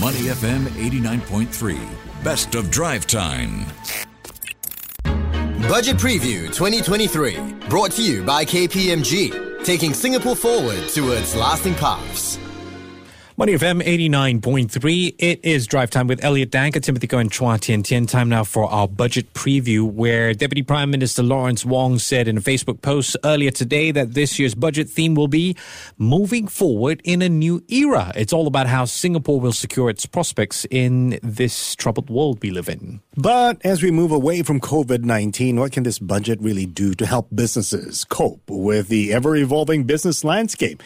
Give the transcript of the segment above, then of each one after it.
Money FM 89.3. Best of drive time. Budget Preview 2023. Brought to you by KPMG. Taking Singapore forward towards lasting paths. Money FM 89.3. It is drive time with Elliot Danker, Timothy Go, and Chua Tian Tian. Time now for our budget preview, where Deputy Prime Minister Lawrence Wong said in a Facebook post earlier today that this year's budget theme will be moving forward in a new era. It's all about how Singapore will secure its prospects in this troubled world we live in. But as we move away from COVID 19, what can this budget really do to help businesses cope with the ever evolving business landscape?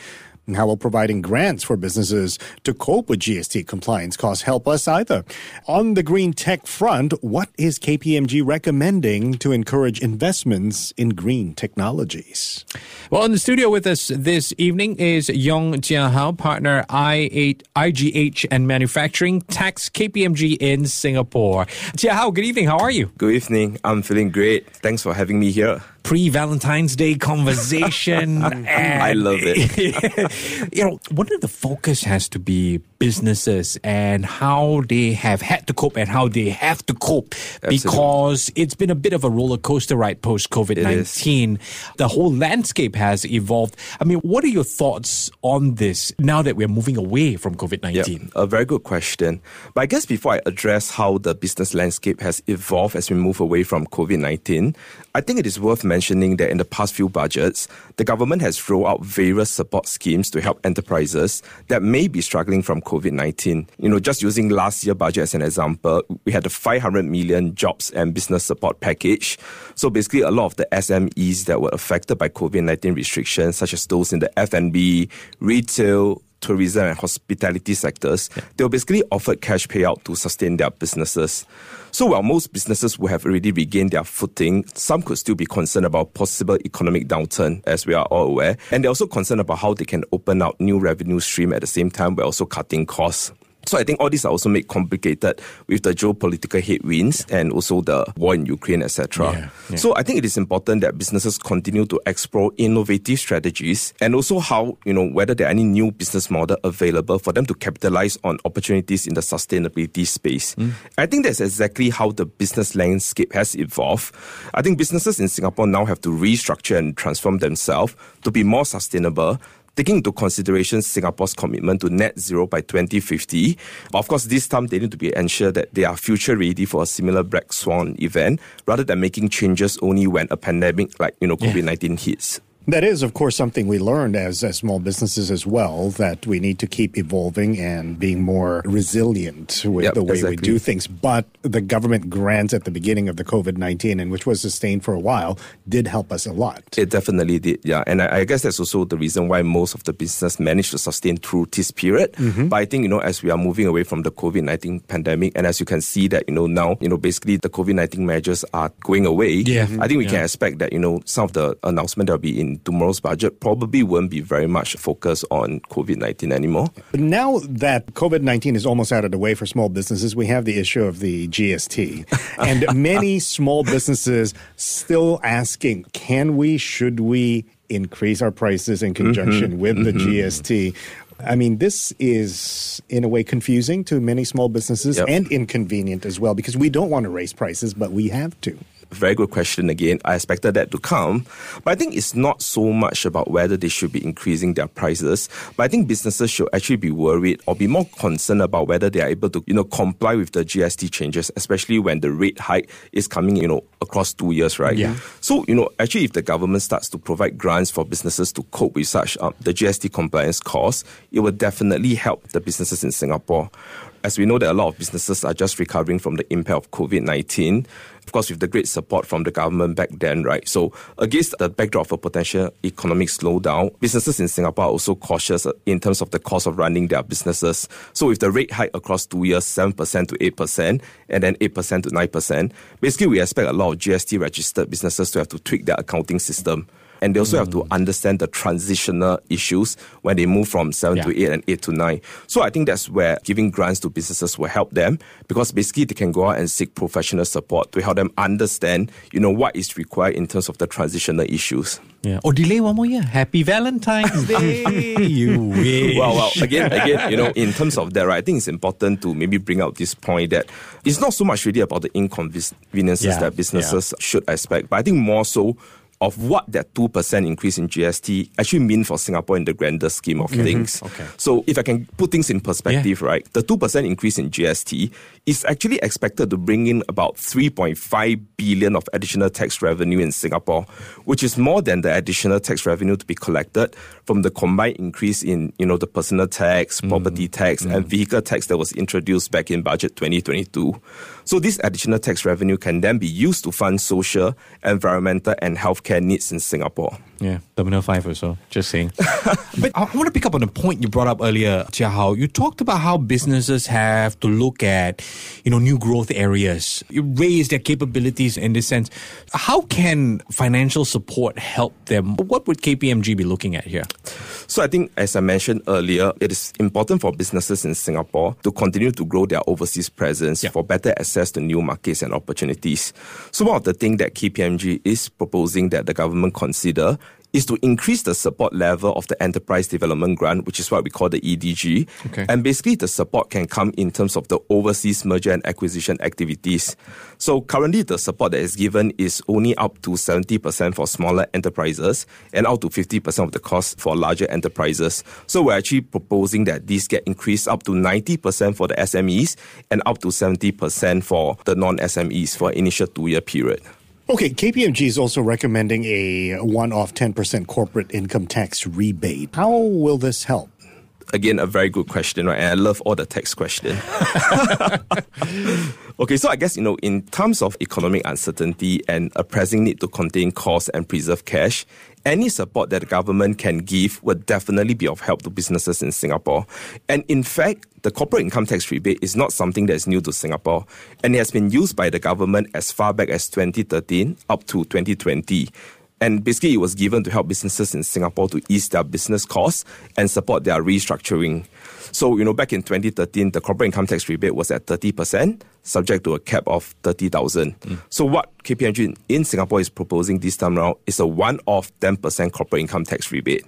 And how will providing grants for businesses to cope with GST compliance costs help us either? On the green tech front, what is KPMG recommending to encourage investments in green technologies? Well, in the studio with us this evening is Yong Jia Hao, partner I8 IGH and Manufacturing Tax KPMG in Singapore. Jia Hao, good evening. How are you? Good evening. I'm feeling great. Thanks for having me here pre Valentine's Day conversation. I love it. you know, one of the focus has to be businesses and how they have had to cope and how they have to cope Absolutely. because it's been a bit of a roller coaster ride post COVID 19. The whole landscape has evolved. I mean, what are your thoughts on this now that we're moving away from COVID 19? Yep, a very good question. But I guess before I address how the business landscape has evolved as we move away from COVID 19, I think it is worth mentioning that in the past few budgets, the government has rolled out various support schemes to help enterprises that may be struggling from COVID 19. You know, just using last year budget as an example, we had a 500 million jobs and business support package. So basically, a lot of the SMEs that were affected by COVID 19 restrictions, such as those in the F&B, retail, tourism and hospitality sectors, yeah. they were basically offered cash payout to sustain their businesses. So while most businesses will have already regained their footing, some could still be concerned about possible economic downturn, as we are all aware. And they're also concerned about how they can open up new revenue stream at the same time while also cutting costs. So I think all these are also made complicated with the geopolitical headwinds and also the war in Ukraine, etc. Yeah, yeah. So I think it is important that businesses continue to explore innovative strategies and also how, you know, whether there are any new business model available for them to capitalize on opportunities in the sustainability space. Mm. I think that's exactly how the business landscape has evolved. I think businesses in Singapore now have to restructure and transform themselves to be more sustainable taking into consideration Singapore's commitment to net zero by 2050. But of course, this time they need to be ensure that they are future ready for a similar black swan event rather than making changes only when a pandemic like, you know, COVID-19 yeah. hits. That is, of course, something we learned as, as small businesses as well, that we need to keep evolving and being more resilient with yep, the way exactly. we do things. But the government grants at the beginning of the COVID 19, and which was sustained for a while, did help us a lot. It definitely did, yeah. And I, I guess that's also the reason why most of the business managed to sustain through this period. Mm-hmm. But I think, you know, as we are moving away from the COVID 19 pandemic, and as you can see that, you know, now, you know, basically the COVID 19 measures are going away, yeah. I think we yeah. can expect that, you know, some of the announcement that will be in tomorrow's budget probably won't be very much focused on COVID 19 anymore. But now that COVID 19 is almost out of the way for small businesses, we have the issue of the GST. and many small businesses still asking can we, should we increase our prices in conjunction mm-hmm, with mm-hmm. the GST? I mean, this is in a way confusing to many small businesses yep. and inconvenient as well because we don't want to raise prices, but we have to very good question again. I expected that to come. But I think it's not so much about whether they should be increasing their prices, but I think businesses should actually be worried or be more concerned about whether they are able to, you know, comply with the GST changes, especially when the rate hike is coming, you know, across two years, right? Yeah. So, you know, actually if the government starts to provide grants for businesses to cope with such um, the GST compliance costs, it will definitely help the businesses in Singapore as we know that a lot of businesses are just recovering from the impact of COVID 19, of course, with the great support from the government back then, right? So, against the backdrop of a potential economic slowdown, businesses in Singapore are also cautious uh, in terms of the cost of running their businesses. So, with the rate hike across two years, 7% to 8%, and then 8% to 9%, basically, we expect a lot of GST registered businesses to have to tweak their accounting system And they also have to mm. understand the transitional issues when they move from 7 to 8 and 8 to 9. So I think that's where giving grants to businesses will help them because basically they can go out and seek professional support to help them understand, you know, what is required in terms of the transitional issues. Yeah. Or delay one more year. Happy Valentine's Day. you wish. Well, well, again, again, you know, in terms of that, right, I think it's important to maybe bring out this point that it's not so much really about the inconveniences Yeah, that businesses should expect, but I think more so of what that 2% increase in GST actually mean for Singapore in the grander scheme of mm-hmm. things. Okay. So if I can put things in perspective, right, the 2% increase in GST is actually expected to bring in about 3.5 billion of additional tax revenue in Singapore, which is more than the additional tax revenue to be collected from the combined increase in, you know, the personal tax, mm-hmm. property tax, and mm-hmm. vehicle tax that was introduced back in budget 2022. So this additional tax revenue can then be used to fund social, environmental, and healthcare needs in Singapore. Yeah, Terminal 5 or so, just saying. but I want to pick up on a point you brought up earlier, Jia Hao. You talked about how businesses have to look at, you know, new growth areas, you raise their capabilities in this sense. How can financial support help them? What would KPMG be looking at here? So I think, as I mentioned earlier, it is important for businesses in Singapore to continue to grow their overseas presence Yeah. for better access to new markets and opportunities. So one of the things that KPMG is proposing that the government consider is to increase the support level of the enterprise development grant, which is what we call the EDG. Okay. And basically, the support can come in terms of the overseas merger and acquisition activities. So currently, the support that is given is only up to 70% for smaller enterprises and up to 50% of the cost for larger enterprises. So we're actually proposing that these get increased up to 90% for the SMEs and up to 70% for the non-SMEs for initial two-year period. Okay, KPMG is also recommending a one off 10% corporate income tax rebate. How will this help? again, a very good question, right? And I love all the text question. okay, so I guess, you know, in terms of economic uncertainty and a pressing need to contain costs and preserve cash, any support that the government can give would definitely be of help to businesses in Singapore. And in fact, the corporate income tax rebate is not something that is new to Singapore, and it has been used by the government as far back as 2013 up to 2020. And basically, it was given to help businesses in Singapore to ease their business costs and support their restructuring. So, you know, back in 2013, the corporate income tax rebate was at 30%, subject to a cap of 30,000. Hmm. So, what KPMG in- in Singapore is proposing this time around is a one off 10% corporate income tax rebate.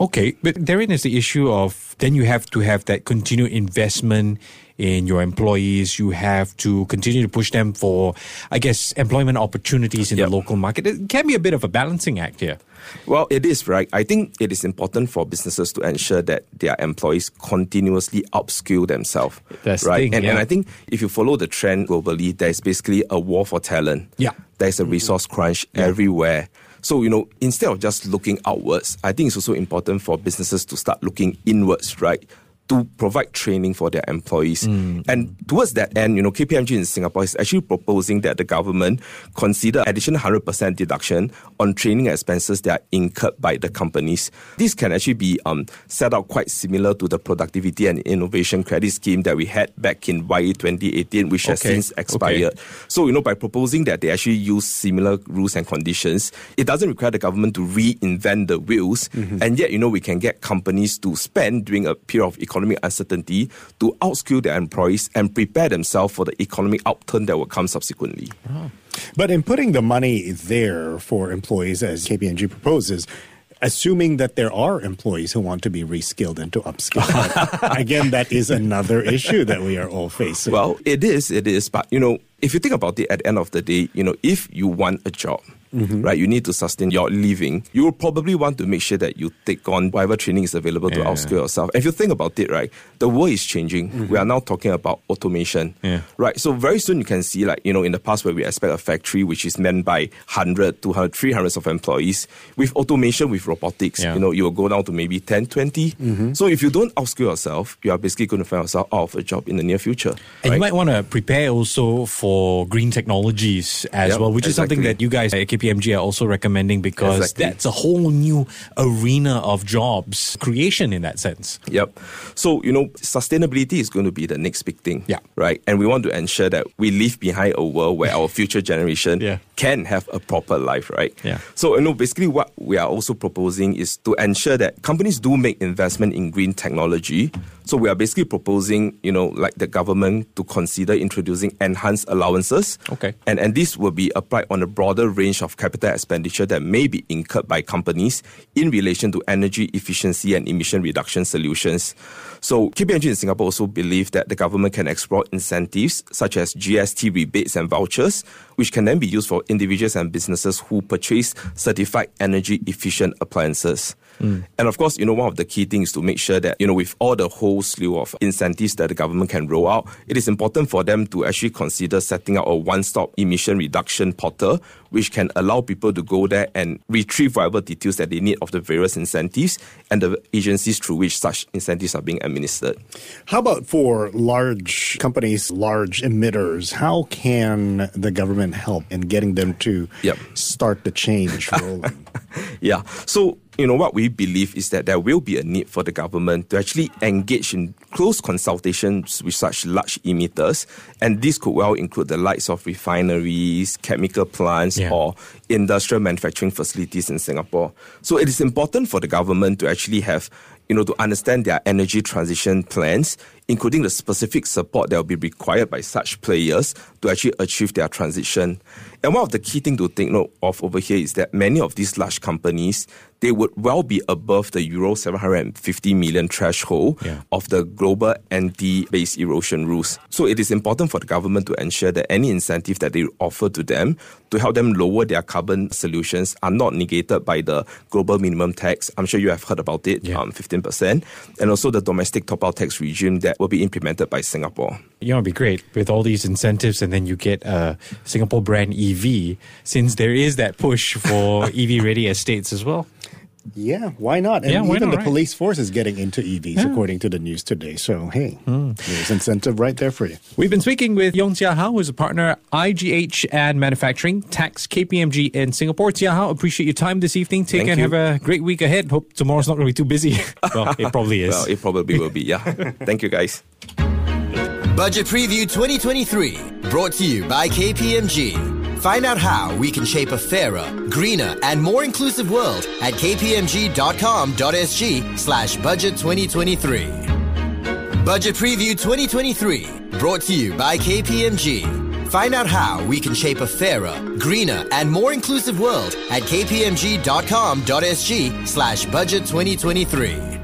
Okay, but therein is the issue of then you have to have that continued investment in your employees. You have to continue to push them for, I guess, employment opportunities in Yep. the local market. It can be a bit of a balancing act here. Well, it is, right? I think it is important for businesses to ensure that their employees continuously upskill themselves. That's right. thing, and, and. I think if you follow the trend globally, there's basically a war for talent. Yeah. There's a resource crunch everywhere. So, you know, instead of just looking outwards, I think it's also important for businesses to start looking inwards, right? To provide training for their employees. Mm. And towards that end, you know, KPMG in Singapore is actually proposing that the government consider additional 100% deduction on training expenses that are incurred by the companies. This can actually be um, set out quite similar to the productivity and innovation credit scheme that we had back in YA 2018, which has Okay, since okay. expired. So, you know, by proposing that they actually use similar rules and conditions, it doesn't require the government to reinvent the wheels. And yet, you know, we can get companies to spend during a period of economic uncertainty to outskill their employees and prepare themselves for the economic upturn that will come subsequently. But in putting the money there for employees, as KPMG proposes, assuming that there are employees who want to be reskilled and to upskill, again, that is another issue that we are all facing. Well, it is, it is. But, you know, if you think about it at the end of the day, you know, if you want a job, Mm-hmm. right, you need to sustain your living, you will probably want to make sure that you take on whatever training is available to Yeah. upskill yourself. If you think about it, right, the world is changing. Mm-hmm. We are now talking about automation, Yeah. right? So very soon you can see, like, you know, in the past where we expect a factory which is manned by 100, 200, 300 of employees, with automation, with robotics, Yeah. you know, you will go down to maybe 10, 20. Mm-hmm. So if you don't upskill yourself, you are basically going to find yourself out of a job in the near future. And right? you might want to prepare also for green technologies as Yep, well, which is something that you guys at KPMG KPMG are also recommending because Exactly. that's a whole new arena of jobs creation in that sense. Yep. So, you know, sustainability is going to be the next big thing. Yeah. Right. And we want to ensure that we leave behind a world where our future generation Yeah. can have a proper life, right? Yeah. So, you know, basically what we are also proposing is to ensure that companies do make investment in green technology. So we are basically proposing, you know, like the government to consider introducing enhanced allowances. Okay. And, and this will be applied on a broader range of capital expenditure that may be incurred by companies in relation to energy efficiency and emission reduction solutions. So KPMG in Singapore also believe that the government can explore incentives such as GST rebates and vouchers, which can then be used for individuals and businesses who purchase certified energy efficient appliances. Mm. And of course, you know, one of the key things to make sure that, you know, with all the whole slew of incentives that the government can roll out, it is important for them to actually consider setting up a one-stop emission reduction portal, which can allow people to go there and retrieve whatever details that they need of the various incentives and the agencies through which such incentives are being administered. How about for large companies, large emitters? How can the government help in getting them to Yep. start the change rolling? Yeah. So, you know, what we believe is that there will be a need for the government to actually engage in close consultations with such large emitters. And this could well include the likes of refineries, chemical plants, Yeah. or industrial manufacturing facilities in Singapore. So it is important for the government to actually have you know, to understand their energy transition plans, including the specific support that will be required by such players to actually achieve their transition. And one of the key things to take note of over here is that many of these large companies, they would well be above the Euro 750 million threshold Yeah. of the global anti-base erosion rules. So it is important for the government to ensure that any incentive that they offer to them to help them lower their carbon solutions are not negated by the global minimum tax. I'm sure you have heard about it, Yeah. um, 15%, and also the domestic top-up tax regime that will be implemented by Singapore. You know, it'd be great with all these incentives, and then you get a Singapore brand EV, since there is that push for EV ready estates as well. Yeah, why not? And Yeah, why even not, the right? police force is getting into EVs, according to the news today. So, hey, hmm. there's incentive right there for you. We've been speaking with Yong Jia Hao, who's a partner IGH and Manufacturing, Tax KPMG in Singapore. Jia Hao, appreciate your time this evening. Take Thank care and have a great week ahead. Hope tomorrow's not going to be too busy. well, it probably is. Well, it probably will be, yeah. Thank you, guys. Budget Preview 2023, brought to you by KPMG. Find out how we can shape a fairer, greener, and more inclusive world at kpmg.com.sg slash budget 2023. Budget Preview 2023, brought to you by KPMG. Find out how we can shape a fairer, greener, and more inclusive world at kpmg.com.sg slash budget 2023.